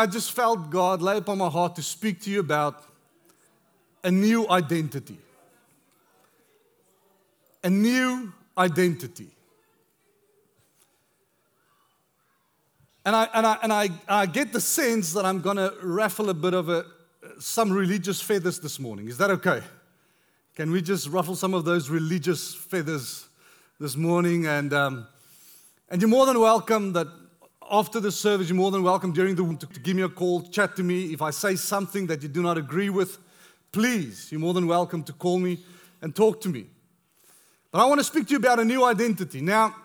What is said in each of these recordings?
I just felt God lay upon my heart to speak to you about a new identity. A new identity. And I, and I, and I, I get the sense that I'm going to ruffle a bit of a, some religious feathers this morning. Is that okay? Can we just ruffle some of those religious feathers this morning? And, um, and you're more than welcome that after the service, you're more than welcome during the to, to give me a call, chat to me. If I say something that you do not agree with, please, you're more than welcome to call me and talk to me. But I want to speak to you about a new identity. Now,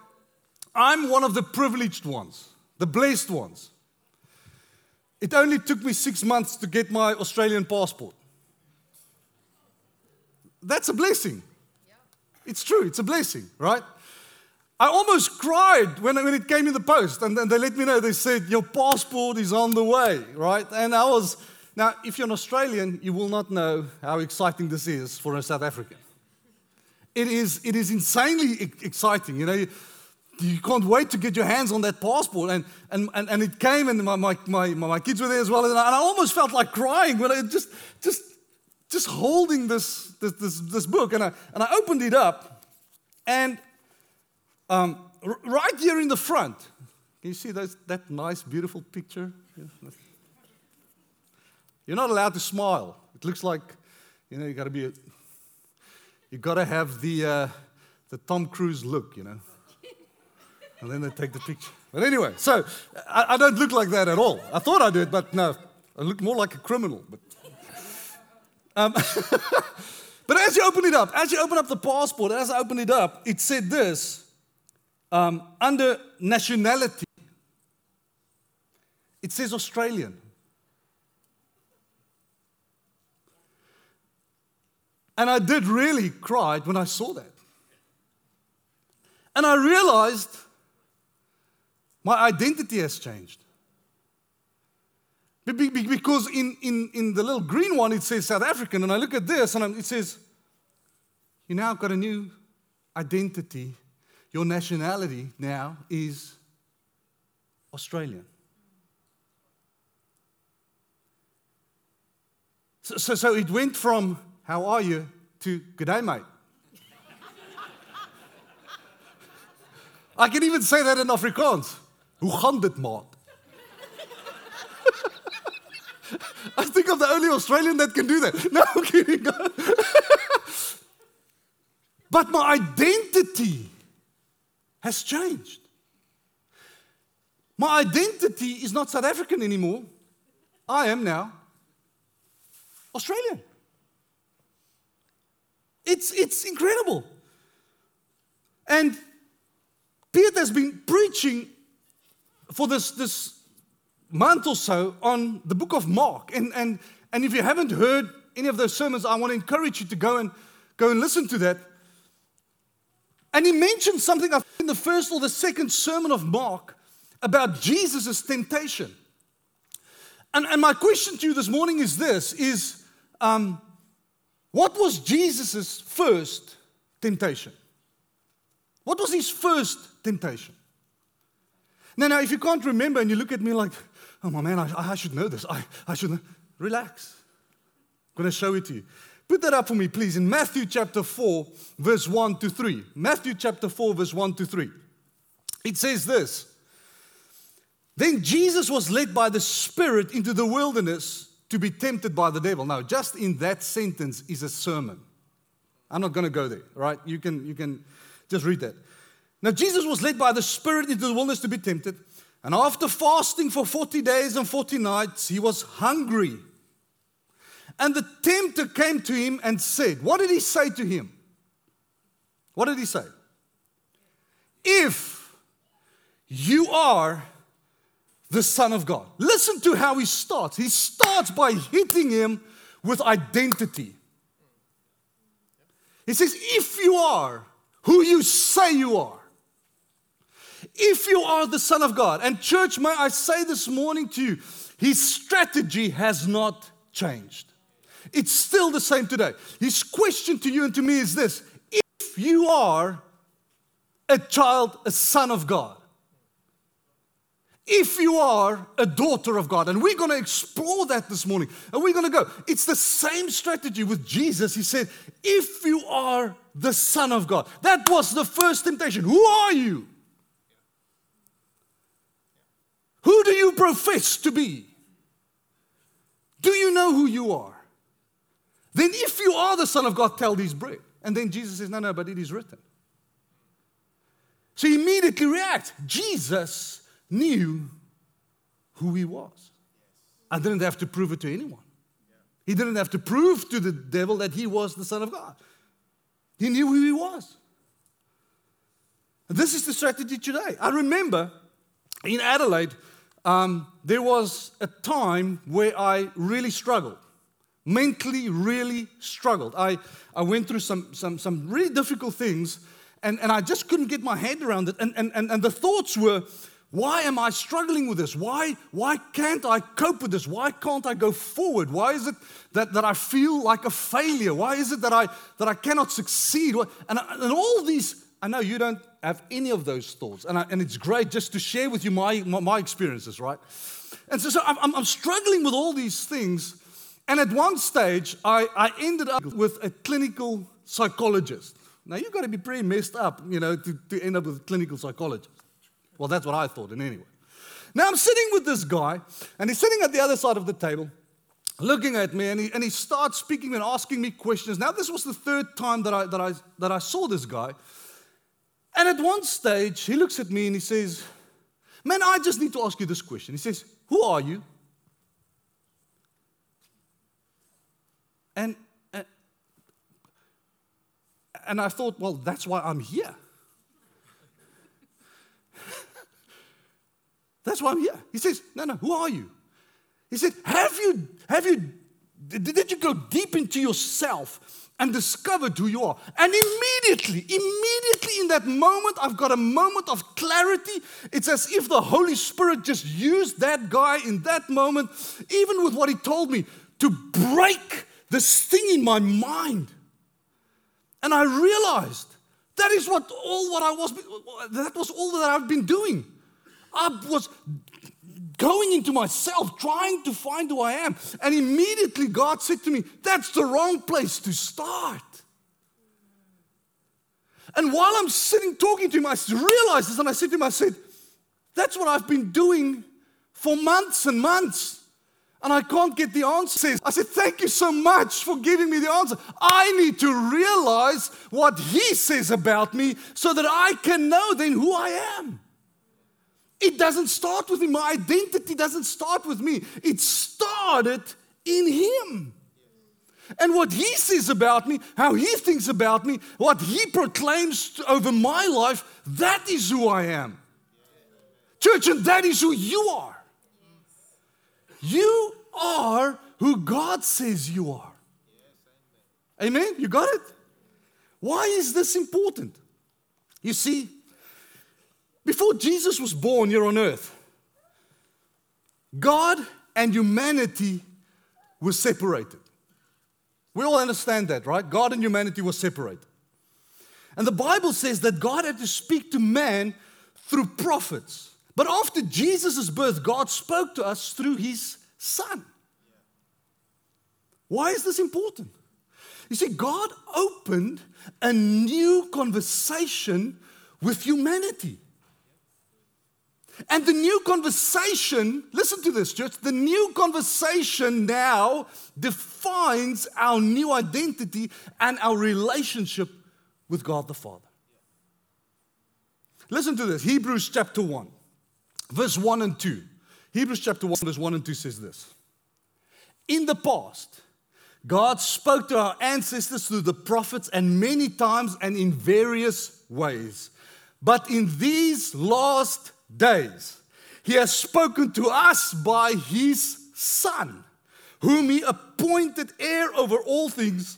I'm one of the privileged ones, the blessed ones. It only took me six months to get my Australian passport. That's a blessing. It's true, it's a blessing, right? I almost cried when, when it came in the post, and then they let me know. They said, Your passport is on the way, right? And I was, now, if you're an Australian, you will not know how exciting this is for a South African. It is, it is insanely exciting, you know. You, you can't wait to get your hands on that passport. And, and, and, and it came, and my, my, my, my kids were there as well. And I, and I almost felt like crying when I just, just, just holding this, this, this, this book. And I, and I opened it up, and um, r- right here in the front, can you see those, that nice, beautiful picture? You're not allowed to smile. It looks like, you know, you got to be, a, you got to have the, uh, the Tom Cruise look, you know. And then they take the picture. But anyway, so I, I don't look like that at all. I thought I did, but no, I look more like a criminal. But, um, but as you open it up, as you open up the passport, as I open it up, it said this um, under nationality, it says Australian. And I did really cry when I saw that. And I realized my identity has changed. Because in, in, in the little green one, it says South African, and I look at this and it says, You now got a new identity your nationality now is Australian. So, so, so it went from, how are you, to, good day, mate. I can even say that in Afrikaans. Hoe gaan dit, maat? I think I'm the only Australian that can do that. No, I'm kidding. but my identity has changed. My identity is not South African anymore. I am now Australian. It's, it's incredible. And Peter has been preaching for this, this month or so on the book of Mark. And, and, and if you haven't heard any of those sermons, I want to encourage you to go and, go and listen to that. And he mentioned something in the first or the second sermon of Mark about Jesus' temptation. And, and my question to you this morning is this is um, what was Jesus' first temptation? What was his first temptation? Now, now, if you can't remember and you look at me like, oh my man, I, I should know this. I, I should know. Relax. I'm going to show it to you. Put that up for me, please, in Matthew chapter 4, verse 1 to 3. Matthew chapter 4, verse 1 to 3. It says this Then Jesus was led by the Spirit into the wilderness to be tempted by the devil. Now, just in that sentence is a sermon. I'm not going to go there, right? You can, you can just read that. Now, Jesus was led by the Spirit into the wilderness to be tempted. And after fasting for 40 days and 40 nights, he was hungry. And the tempter came to him and said, What did he say to him? What did he say? If you are the Son of God. Listen to how he starts. He starts by hitting him with identity. He says, If you are who you say you are, if you are the Son of God, and church, may I say this morning to you, his strategy has not changed. It's still the same today. His question to you and to me is this if you are a child, a son of God, if you are a daughter of God. And we're going to explore that this morning. And we're going to go. It's the same strategy with Jesus. He said, if you are the Son of God. That was the first temptation. Who are you? Who do you profess to be? Do you know who you are? Then, if you are the Son of God, tell these bread. And then Jesus says, No, no, but it is written. So he immediately react. Jesus knew who he was. I didn't have to prove it to anyone. He didn't have to prove to the devil that he was the Son of God. He knew who he was. This is the strategy today. I remember in Adelaide, um, there was a time where I really struggled, mentally, really struggled. I, I went through some, some, some really difficult things, and, and I just couldn't get my head around it. And, and, and, and the thoughts were, why am I struggling with this? Why, why can't I cope with this? Why can't I go forward? Why is it that, that I feel like a failure? Why is it that I, that I cannot succeed? And, and all these, I know you don't have any of those thoughts. And, I, and it's great just to share with you my, my, my experiences, right? And so, so I'm, I'm struggling with all these things. And at one stage, I, I ended up with a clinical psychologist. Now, you've got to be pretty messed up, you know, to, to end up with a clinical psychologist. Well, that's what I thought, and anyway. Now I'm sitting with this guy, and he's sitting at the other side of the table, looking at me, and he, and he starts speaking and asking me questions. Now, this was the third time that I, that, I, that I saw this guy. And at one stage, he looks at me and he says, Man, I just need to ask you this question. He says, Who are you? And, and, I thought, Well, that's why I'm here. That's why I'm here. He says, No, no, who are you? He said, Have you, have you, did you go deep into yourself and discovered who you are? And immediately, immediately in that moment, I've got a moment of clarity. It's as if the Holy Spirit just used that guy in that moment, even with what he told me, to break this thing in my mind. And I realized that is what all what I was, that was all that I've been doing. I was going into myself, trying to find who I am. And immediately God said to me, That's the wrong place to start. And while I'm sitting talking to him, I realized this and I said to him, I said, That's what I've been doing for months and months. And I can't get the answers. I said, Thank you so much for giving me the answer. I need to realize what he says about me so that I can know then who I am. It doesn't start with me. My identity doesn't start with me. It started in Him. And what He says about me, how He thinks about me, what He proclaims over my life, that is who I am. Church, and that is who you are. You are who God says you are. Amen? You got it? Why is this important? You see, before Jesus was born here on earth, God and humanity were separated. We all understand that, right? God and humanity were separated. And the Bible says that God had to speak to man through prophets. But after Jesus' birth, God spoke to us through his son. Why is this important? You see, God opened a new conversation with humanity. And the new conversation, listen to this, church, the new conversation now defines our new identity and our relationship with God the Father. Listen to this Hebrews chapter 1, verse 1 and 2. Hebrews chapter 1, verse 1 and 2 says this In the past, God spoke to our ancestors through the prophets and many times and in various ways. But in these last days. He has spoken to us by his Son, whom he appointed heir over all things,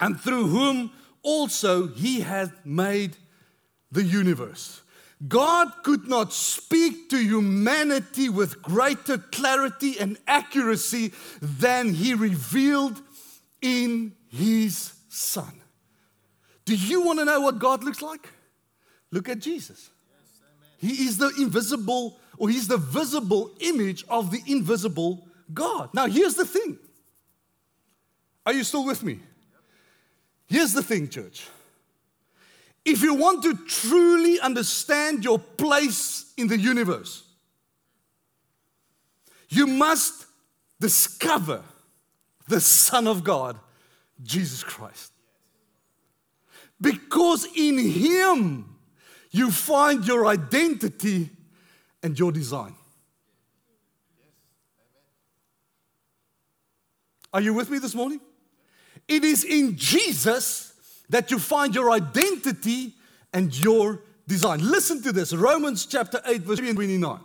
and through whom also he has made the universe. God could not speak to humanity with greater clarity and accuracy than he revealed in his Son. Do you want to know what God looks like? Look at Jesus. He is the invisible or he's the visible image of the invisible God. Now, here's the thing. Are you still with me? Here's the thing, church. If you want to truly understand your place in the universe, you must discover the Son of God, Jesus Christ. Because in Him you find your identity and your design. Are you with me this morning? It is in Jesus that you find your identity and your design. Listen to this Romans chapter 8, verse 29.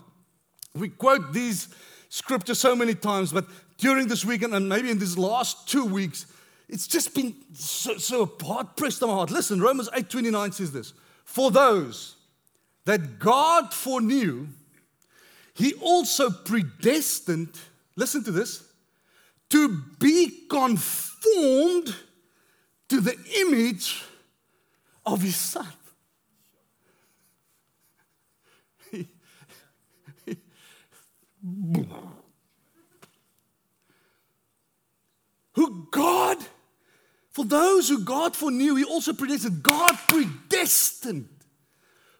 We quote these scriptures so many times, but during this weekend and maybe in these last two weeks, it's just been so, so hard pressed on my heart. Listen, Romans 8 29 says this For those that God foreknew, he also predestined, listen to this, to be conformed to the image of his son. who God, for those who God foreknew, he also predestined. God predestined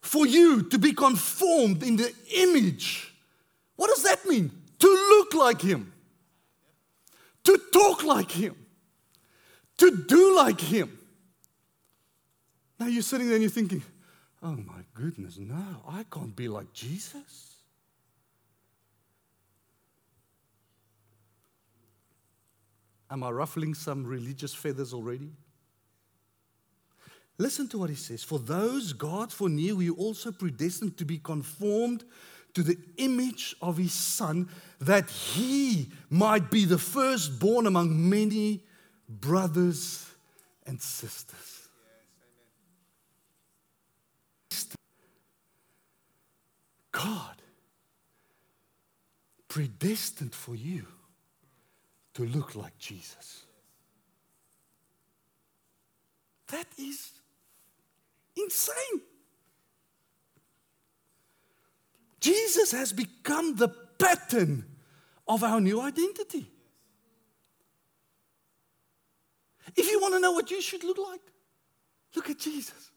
for you to be conformed in the image. What does that mean? To look like him to talk like him, to do like him. Now you're sitting there and you're thinking, oh my goodness, no, I can't be like Jesus. Am I ruffling some religious feathers already? Listen to what he says. For those God foreknew, he also predestined to be conformed to the image of his son, that he might be the firstborn among many brothers and sisters. God predestined for you to look like Jesus. That is insane. Jesus has become the pattern of our new identity. If you want to know what you should look like, look at Jesus.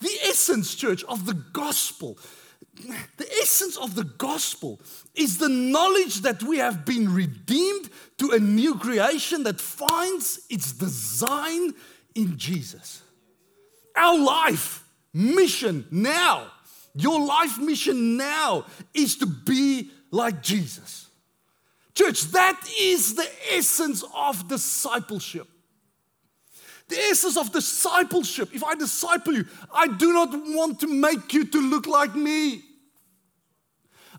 The essence, church, of the gospel, the essence of the gospel is the knowledge that we have been redeemed to a new creation that finds its design in Jesus. Our life, mission now your life mission now is to be like Jesus. Church, that is the essence of discipleship. The essence of discipleship. If I disciple you, I do not want to make you to look like me.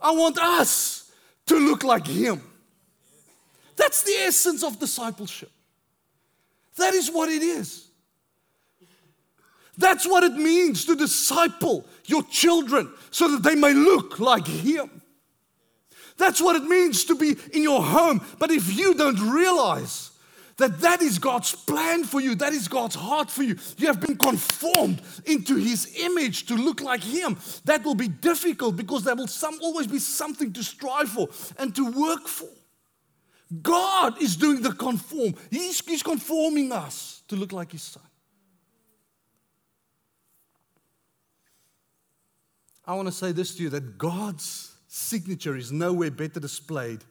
I want us to look like Him. That's the essence of discipleship. That is what it is. That's what it means to disciple your children so that they may look like Him. That's what it means to be in your home. But if you don't realize that that is God's plan for you, that is God's heart for you, you have been conformed into His image to look like Him, that will be difficult because there will some, always be something to strive for and to work for. God is doing the conform, He's, he's conforming us to look like His Son. I want to say this to you that God's signature is nowhere better displayed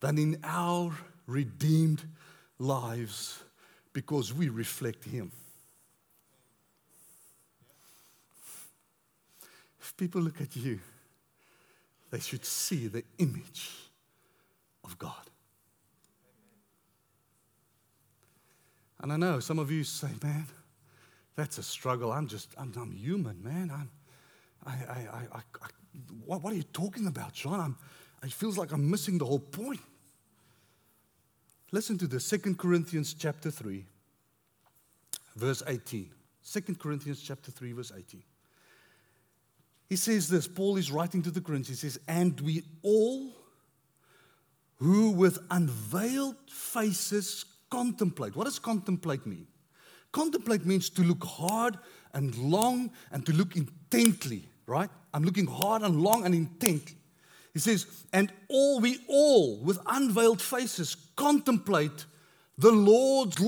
than in our redeemed lives because we reflect Him. If people look at you, they should see the image of God. And I know some of you say, man, that's a struggle. I'm just, I'm, I'm human, man. I'm, I, I, I, I what, what, are you talking about, John? I'm, it feels like I'm missing the whole point. Listen to this, 2 Corinthians chapter 3, verse 18. 2 Corinthians chapter 3, verse 18. He says this, Paul is writing to the Corinthians, he says, And we all who with unveiled faces contemplate. What does contemplate mean? Contemplate means to look hard and long and to look intently right? I'm looking hard and long and intently. He says, and all we all with unveiled faces contemplate the Lord's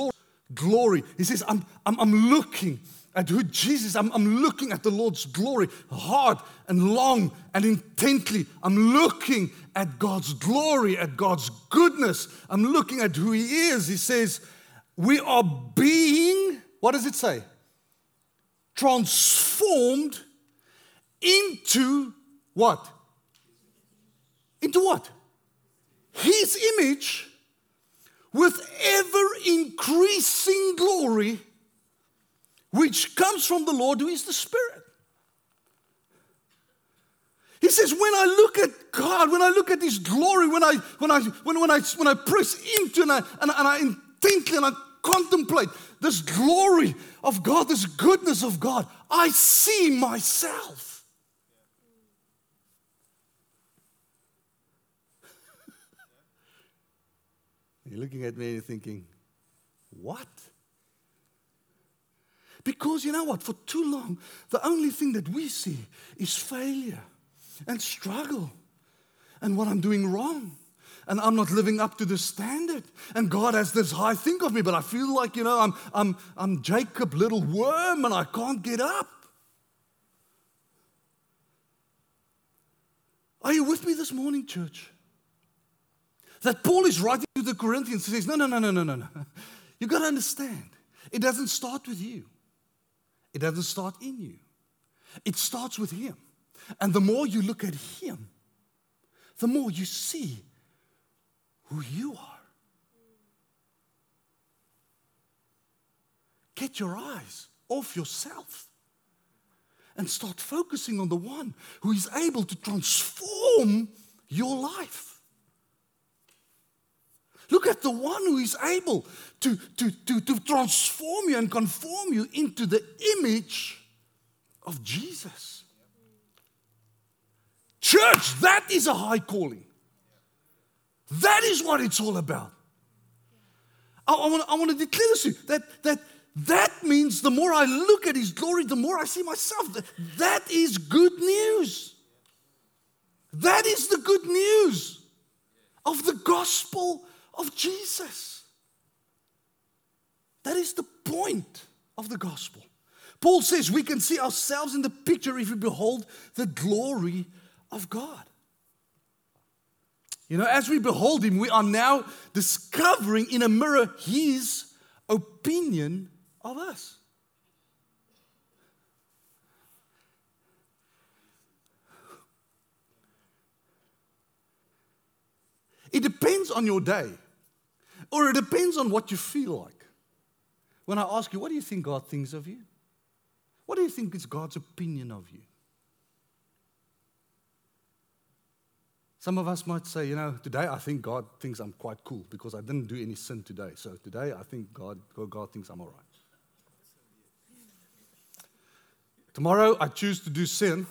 glory. He says, I'm, I'm, I'm looking at who Jesus, I'm, I'm looking at the Lord's glory hard and long and intently. I'm looking at God's glory, at God's goodness. I'm looking at who He is. He says, We are being, what does it say? Transformed into what? Into what? His image with ever increasing glory, which comes from the Lord who is the Spirit. He says, when I look at God, when I look at His glory, when I when I when, when I when I press into and I and, and I intently and I contemplate this glory of God, this goodness of God, I see myself. You're looking at me and you're thinking, what? Because you know what? For too long, the only thing that we see is failure and struggle and what I'm doing wrong. And I'm not living up to the standard. And God has this high thing of me, but I feel like, you know, I'm, I'm, I'm Jacob, little worm, and I can't get up. Are you with me this morning, church? That Paul is writing to the Corinthians. He says, No, no, no, no, no, no, no. You got to understand, it doesn't start with you, it doesn't start in you. It starts with Him. And the more you look at Him, the more you see who you are. Get your eyes off yourself and start focusing on the one who is able to transform your life. Look at the one who is able to, to, to, to transform you and conform you into the image of Jesus. Church, that is a high calling. That is what it's all about. I, I, want, to declare this to you that, that that means the more I look at His glory, the more I see myself. That, that is good news. That is the good news of the gospel of Jesus. That is the point of the gospel. Paul says we can see ourselves in the picture if we behold the glory of God. You know, as we behold Him, we are now discovering in a mirror His opinion of us. It depends on your day. Or it depends on what you feel like. When I ask you, what do you think God thinks of you? What do you think is God's opinion of you? Some of us might say, you know, today I think God thinks I'm quite cool because I didn't do any sin today. So today I think God, God thinks I'm all right. Tomorrow I choose to do sin.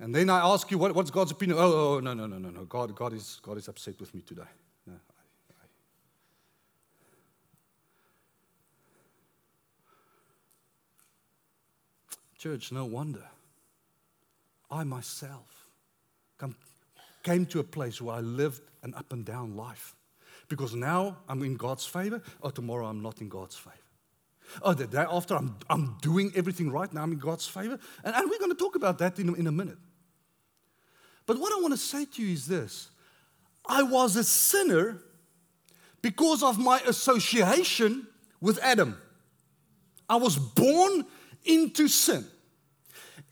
And then I ask you, what, what's God's opinion? Oh, oh, no, no, no, no, no. God, God, is, God is upset with me today. Church, no wonder. I myself come, came to a place where I lived an up and down life. Because now I'm in God's favor, or tomorrow I'm not in God's favor. Oh, the day after I'm, I'm doing everything right, now I'm in God's favor. And, and we're going to talk about that in, in a minute. But what I want to say to you is this I was a sinner because of my association with Adam. I was born into sin.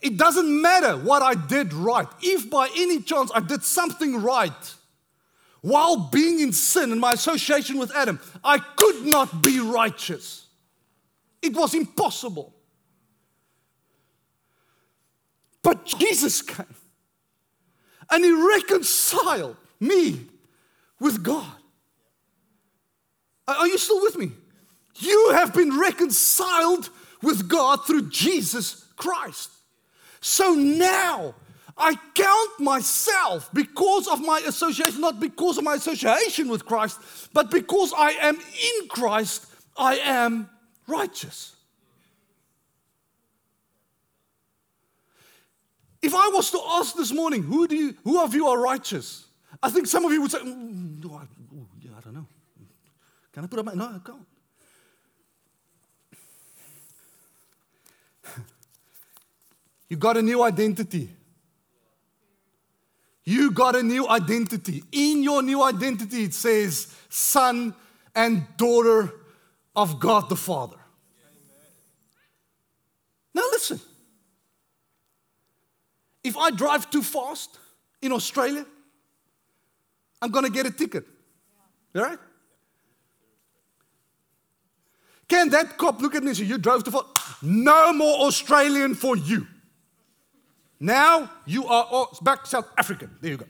It doesn't matter what I did right. If by any chance I did something right while being in sin and my association with Adam, I could not be righteous. It was impossible. But Jesus came and He reconciled me with God. Are you still with me? You have been reconciled with God through Jesus Christ. So now I count myself because of my association, not because of my association with Christ, but because I am in Christ, I am righteous. If I was to ask this morning, who, do you, who of you are righteous? I think some of you would say, mm, no, I, oh, yeah, I don't know. Can I put up my, no, I can't. You got a new identity. You got a new identity. In your new identity, it says son and daughter of God the Father. Now, listen. If I drive too fast in Australia, I'm going to get a ticket. All right? Can that cop look at me and say, You drove too fast? No more Australian for you. Now you are all back South African. There you go.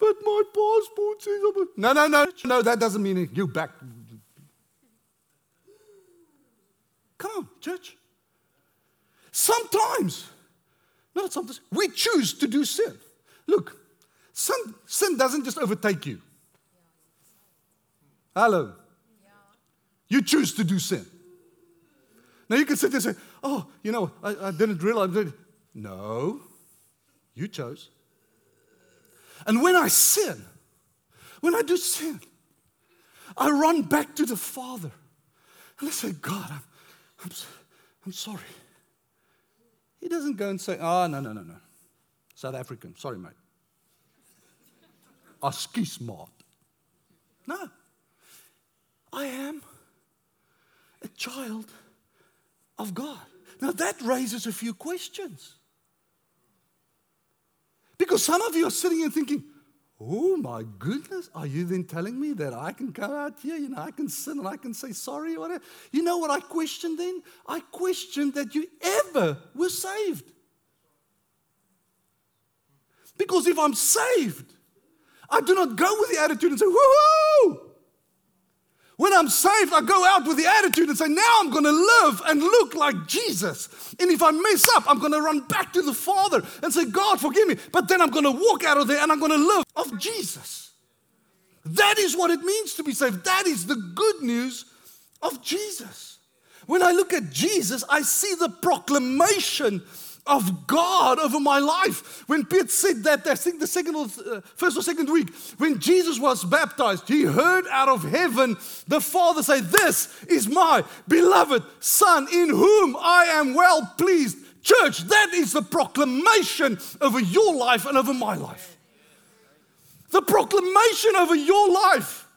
but my passport says I'm a... No, no, no. No, that doesn't mean you back. Come on, church. Sometimes, not sometimes, we choose to do sin. Look, sin, sin doesn't just overtake you. Hello. You choose to do sin. Now you can sit there and say, oh, you know, I, I didn't realize. That. No, you chose. And when I sin, when I do sin, I run back to the Father and I say, God, I'm, I'm, I'm sorry. He doesn't go and say, oh, no, no, no, no. South African, sorry, mate. Askismat. No. I child of God. Now that raises a few questions. Because some of you are sitting and thinking, Oh my goodness, are you then telling me that I can come out here, you know, I can sin and I can say sorry or whatever? You know what I questioned then? I questioned that you ever were saved. Because if I'm saved, I do not go with the attitude and say, woohoo! When I'm saved, I go out with the attitude and say, now I'm going to live and look like Jesus. And if I mess up, I'm going to run back to the Father and say, God, forgive me. But then I'm going to walk out of there and I'm going to live of Jesus. That is what it means to be saved. That is the good news of Jesus. When I look at Jesus, I see the proclamation of God over my life. When Peter said that, I think the second or uh, first or second week, when Jesus was baptized, he heard out of heaven the Father say, This is my beloved Son in whom I am well pleased. Church, that is the proclamation over your life and over my life. The proclamation over your life,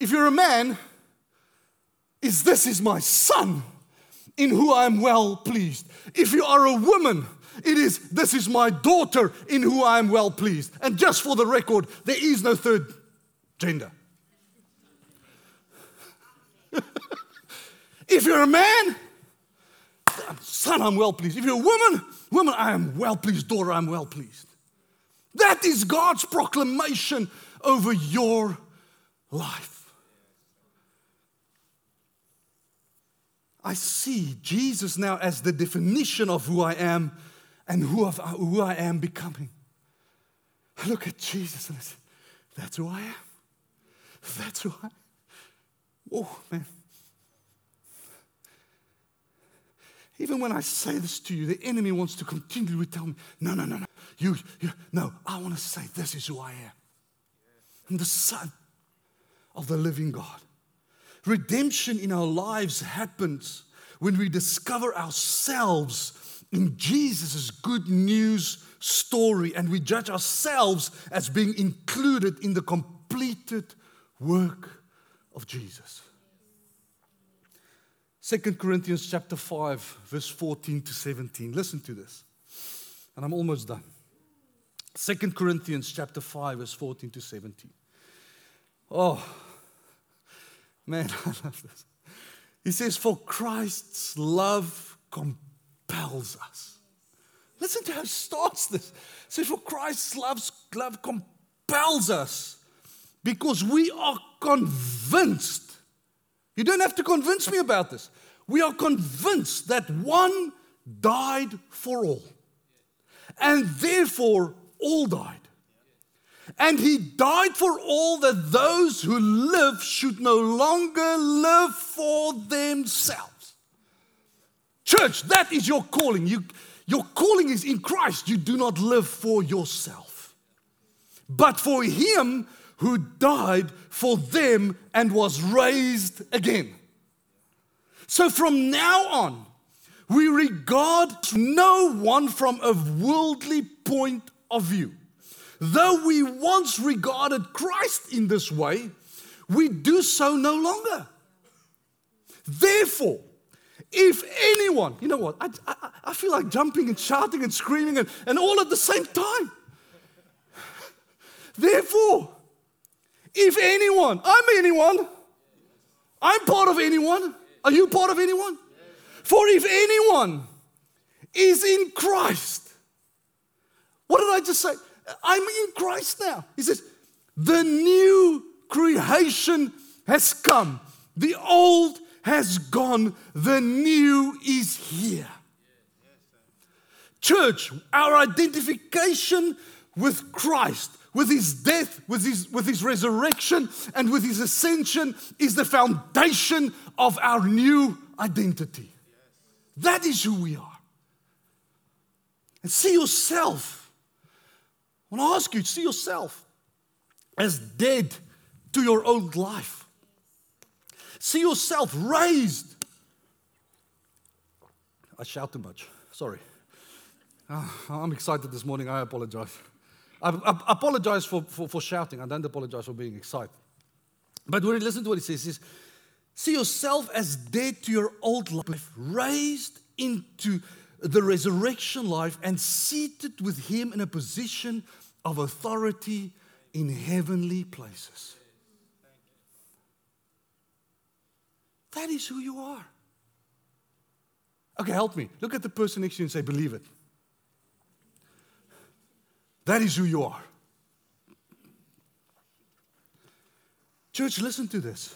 if you're a man, is this is my son in who I am well pleased. If you are a woman, it is, this is my daughter in who I am well pleased. And just for the record, there is no third gender. if you're a man, son, I'm well pleased. If you're a woman, woman, I am well pleased. Daughter, I'm well pleased. That is God's proclamation over your life. I see Jesus now as the definition of who I am and who, of, uh, who I am becoming. I look at Jesus and I say, That's who I am. That's who I am. Oh, man. Even when I say this to you, the enemy wants to continually tell me, No, no, no, no. You, you, no, I want to say, This is who I am. I'm the Son of the living God. Redemption in our lives happens when we discover ourselves in Jesus' good news story and we judge ourselves as being included in the completed work of Jesus. 2 Corinthians chapter 5 verse 14 to 17. Listen to this. And I'm almost done. 2 Corinthians chapter 5 verse 14 to 17. Oh, Man, I love this. He says, For Christ's love compels us. Listen to how he starts this. He says, For Christ's love, love compels us because we are convinced. You don't have to convince me about this. We are convinced that one died for all, and therefore all died. And he died for all that those who live should no longer live for themselves. Church, that is your calling. You, your calling is in Christ. You do not live for yourself, but for him who died for them and was raised again. So from now on, we regard no one from a worldly point of view. Though we once regarded Christ in this way, we do so no longer. Therefore, if anyone, you know what, I, I, I, feel like jumping and shouting and screaming and, and all at the same time. Therefore, if anyone, I'm anyone, I'm part of anyone. Are you part of anyone? For if anyone is in Christ, what did I just say? I'm in Christ now. He says, the new creation has come, the old has gone, the new is here. Church, our identification with Christ, with his death, with his, with his resurrection, and with his ascension is the foundation of our new identity. That is who we are. And see yourself. I want to ask you, see yourself as dead to your old life. See yourself raised. I shout too much. Sorry. Oh, I'm excited this morning. I apologize. I, I apologize for, for, for, shouting. I don't apologize for being excited. But when you listen to what he says, he says, See yourself as dead to your old life, raised into the resurrection life, and seated with Him in a position of authority in heavenly places. That is who you are. Okay, help me. Look at the person next to you and say, Believe it. That is who you are. Church, listen to this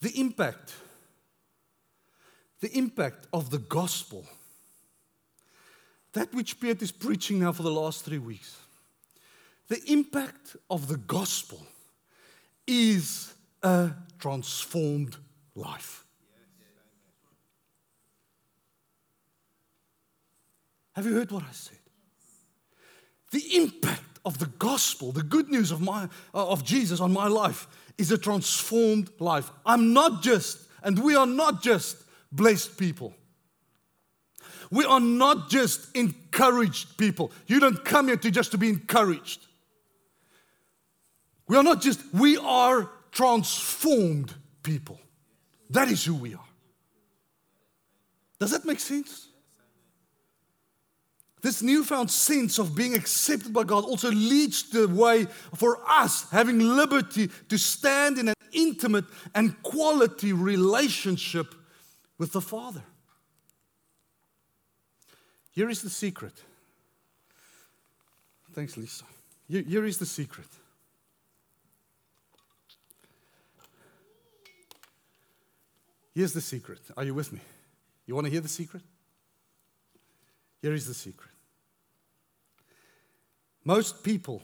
the impact, the impact of the gospel, that which Peter is preaching now for the last three weeks, the impact of the gospel is a transformed life. Have you heard what I said? The impact of the gospel, the good news of, my, uh, of Jesus on my life, is a transformed life. I'm not just, and we are not just blessed people. We are not just encouraged people. You don't come here to just to be encouraged. We are not just, we are transformed people. That is who we are. Does that make sense? This newfound sense of being accepted by God also leads the way for us having liberty to stand in an intimate and quality relationship with the Father. Here is the secret. Thanks, Lisa. Here is the secret. Here's the secret. Are you with me? You want to hear the secret? Here is the secret most people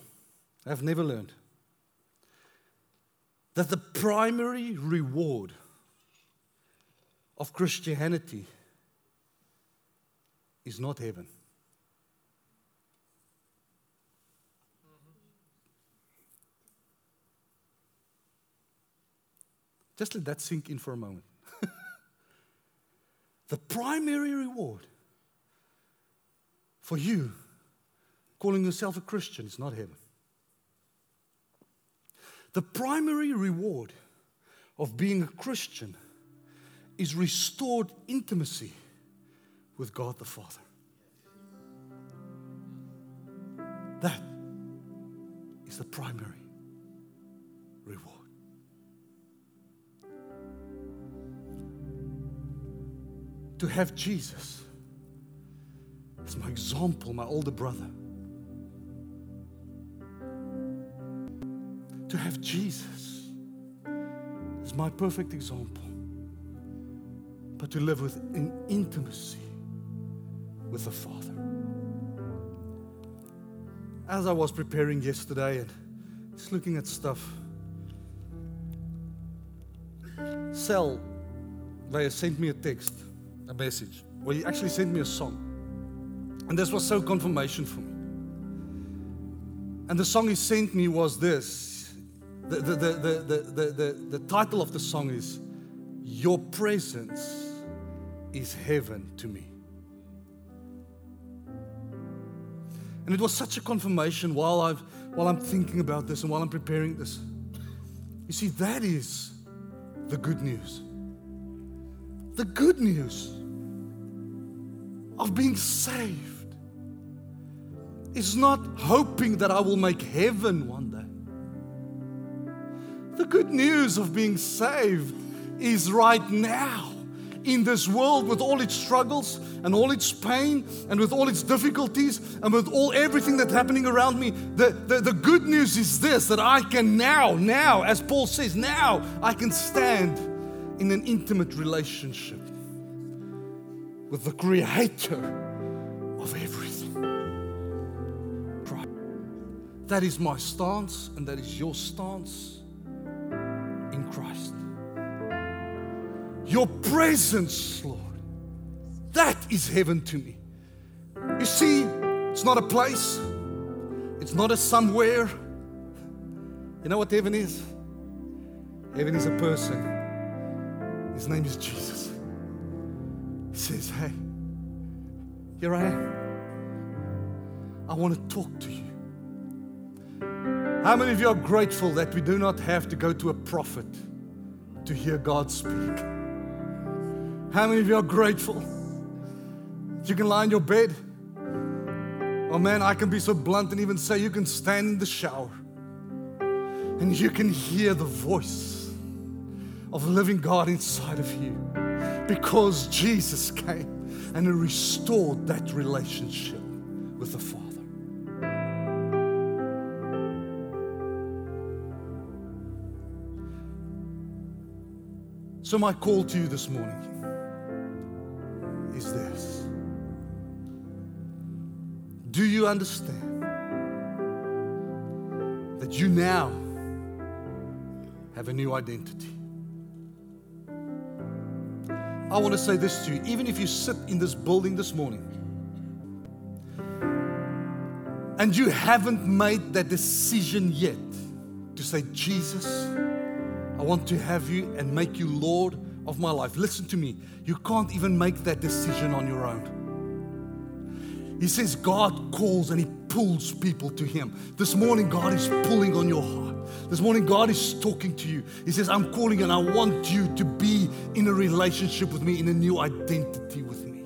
have never learned that the primary reward of Christianity is not heaven. Just let that sink in for a moment. the primary reward for you calling yourself a Christian is not heaven. The primary reward of being a Christian is restored intimacy with God the Father. That is the primary reward. To have Jesus as my example, my older brother. To have Jesus as my perfect example, but to live with an intimacy with the Father. as I was preparing yesterday and just looking at stuff, Sel they sent me a text, a message. Well, he actually sent me a song. And this was so confirmation for me. And the song he sent me was this. The, the, the, the, the, the, the title of the song is Your Presence is Heaven to Me. And it was such a confirmation while, I've, while I'm thinking about this and while I'm preparing this. You see, that is the good news. The good news of being saved is not hoping that I will make heaven one day. The good news of being saved is right now in this world with all its struggles and all its pain and with all its difficulties and with all everything that's happening around me. The, the, the good news is this that I can now, now, as Paul says, now I can stand in an intimate relationship with the creator of everything. That is my stance, and that is your stance Your presence, Lord, that is heaven to me. You see, it's not a place, it's not a somewhere. You know what heaven is? Heaven is a person. His name is Jesus. He says, Hey, here I am. I want to talk to you. How many of you are grateful that we do not have to go to a prophet to hear God speak? How many of you are grateful that you can lie in your bed? Oh man, I can be so blunt and even say you can stand in the shower and you can hear the voice of living God inside of you because Jesus came and restored that relationship with the Father. So, my call to you this morning you understand that you now have a new identity? I want to say this to you. Even if you sit in this building this morning and you haven't made that decision yet to say, Jesus, I want to have you and make you Lord of my life. Listen to me. You can't even make that decision on your own. He says God calls and He pulls people to Him. This morning, God is pulling on your heart. This morning, God is talking to you. He says, I'm calling and I want you to be in a relationship with me, in a new identity with me.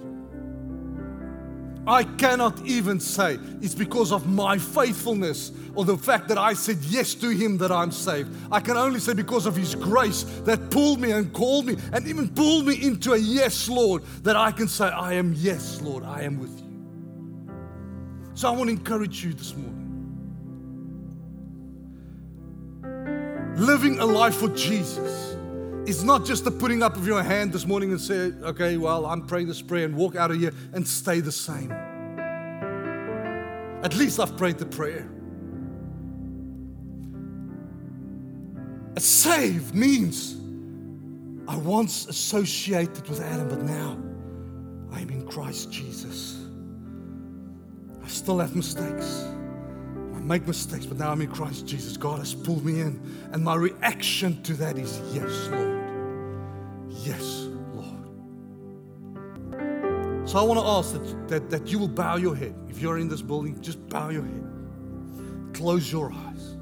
I cannot even say it's because of my faithfulness or the fact that I said yes to Him that I'm saved. I can only say because of His grace that pulled me and called me and even pulled me into a yes, Lord, that I can say, I am yes, Lord, I am with you. So I want to encourage you this morning. Living a life for Jesus is not just the putting up of your hand this morning and say, okay, well, I'm praying this prayer and walk out of here and stay the same. At least I've prayed the prayer. A saved means I once associated with Adam, but now I am in Christ Jesus. I still have mistakes I make mistakes, but now I'm in Christ Jesus. God has pulled me in. And my reaction to that is yes, Lord. Yes, Lord. So I want to ask that, that, that you will bow your head. If you're in this building, just bow your head. Close your eyes.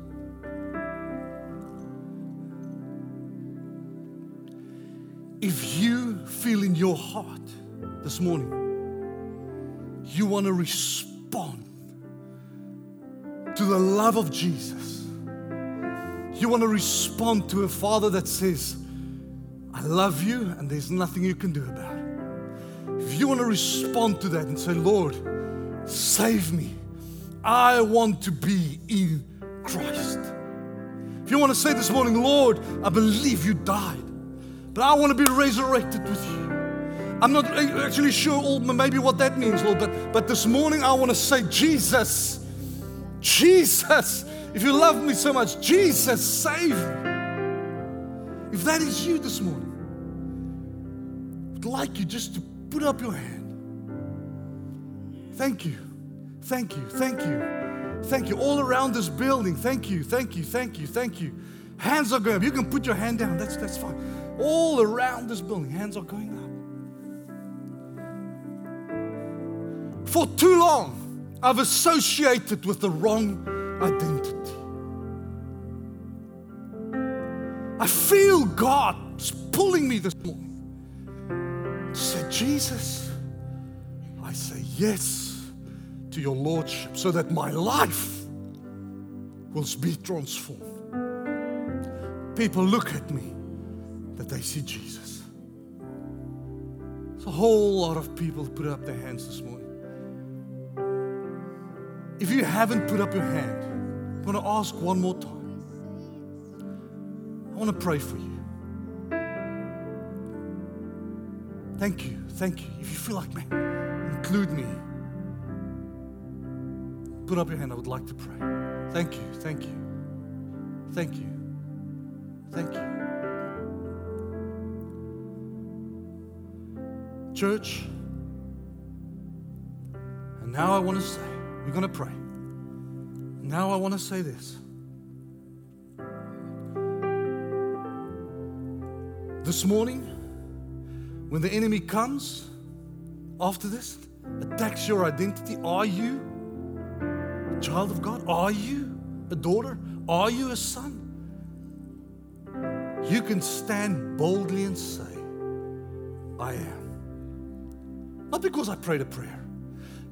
If you feel in your heart this morning, you want to respond to the love of Jesus, you want to respond to a Father that says, I love you and there's nothing you can do about it. If you want to respond to that and say, Lord, save me, I want to be in Christ. If you want to say this morning, Lord, I believe you died, but I want to be resurrected with you. I'm not actually sure maybe what that means, Lord, but, but this morning I want to say, Jesus, Jesus, if you love me so much, Jesus, save me. If that is you this morning, I'd like you just to put up your hand. Thank you. Thank you. Thank you. Thank you. All around this building. Thank you. Thank you. Thank you. Thank you. Hands are going up. You can put your hand down. That's that's fine. All around this building, hands are going up. For too long, I've associated with the wrong identity. I feel God pulling me this morning say, Jesus, I say yes to your Lordship so that my life will be transformed. People look at me that they see Jesus. There's a whole lot of people put up their hands this morning. If you haven't put up your hand, I'm going to ask one more time. I want to pray for you. Thank you. Thank you. If you feel like, man, include me. Put up your hand. I would like to pray. Thank you. Thank you. Thank you. Thank you. Church, and now I want to say, we're going to pray. Now I want to say this. This morning, when the enemy comes after this, attacks your identity, are you a child of God? Are you a daughter? Are you a son? You can stand boldly and say, I am. Not because I prayed a prayer,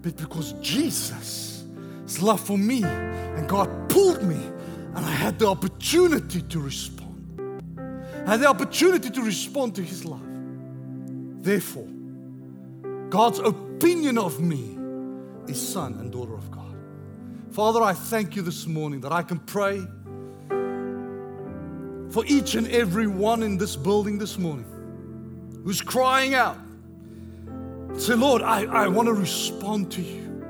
but because Jesus' love for me and God pulled me and I had the opportunity to respond. I had the opportunity to respond to His love. Therefore, God's opinion of me is son and daughter of God. Father, I thank you this morning that I can pray for each and every one in this building this morning who's crying out. Say, Lord, I, I want to respond to you.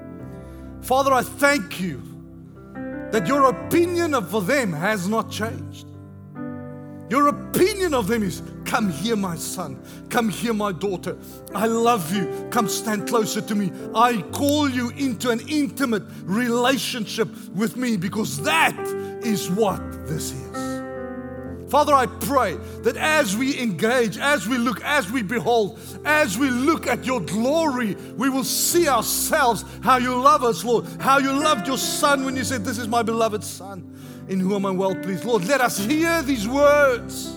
Father, I thank you that your opinion of them has not changed. Your opinion of them is come here, my son. Come here, my daughter. I love you. Come stand closer to me. I call you into an intimate relationship with me because that is what this is. Father, I pray that as we engage, as we look, as we behold, as we look at your glory, we will see ourselves how you love us, Lord, how you loved your son when you said, This is my beloved son in whom I'm well pleased. Lord, let us hear these words.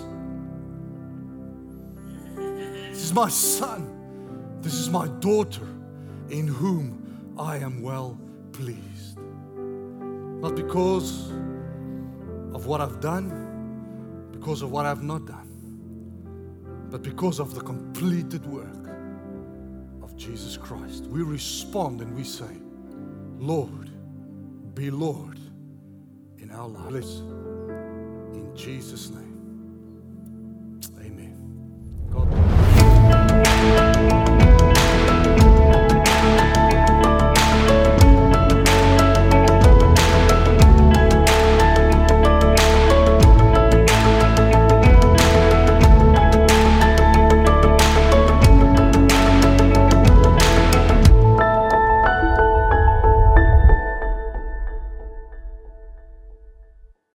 This is my son. This is my daughter in whom I am well pleased. Not because of what I've done, because of what I've not done, but because of the completed work of Jesus Christ. We respond and we say, Lord, be Lord in our lives. In Jesus' name.